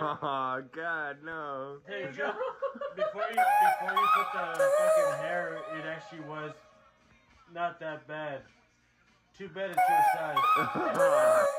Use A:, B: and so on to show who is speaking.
A: Oh God, no.
B: Hey, Joe, before you before you put the fucking hair, it actually was not that bad. Too bad it's your size.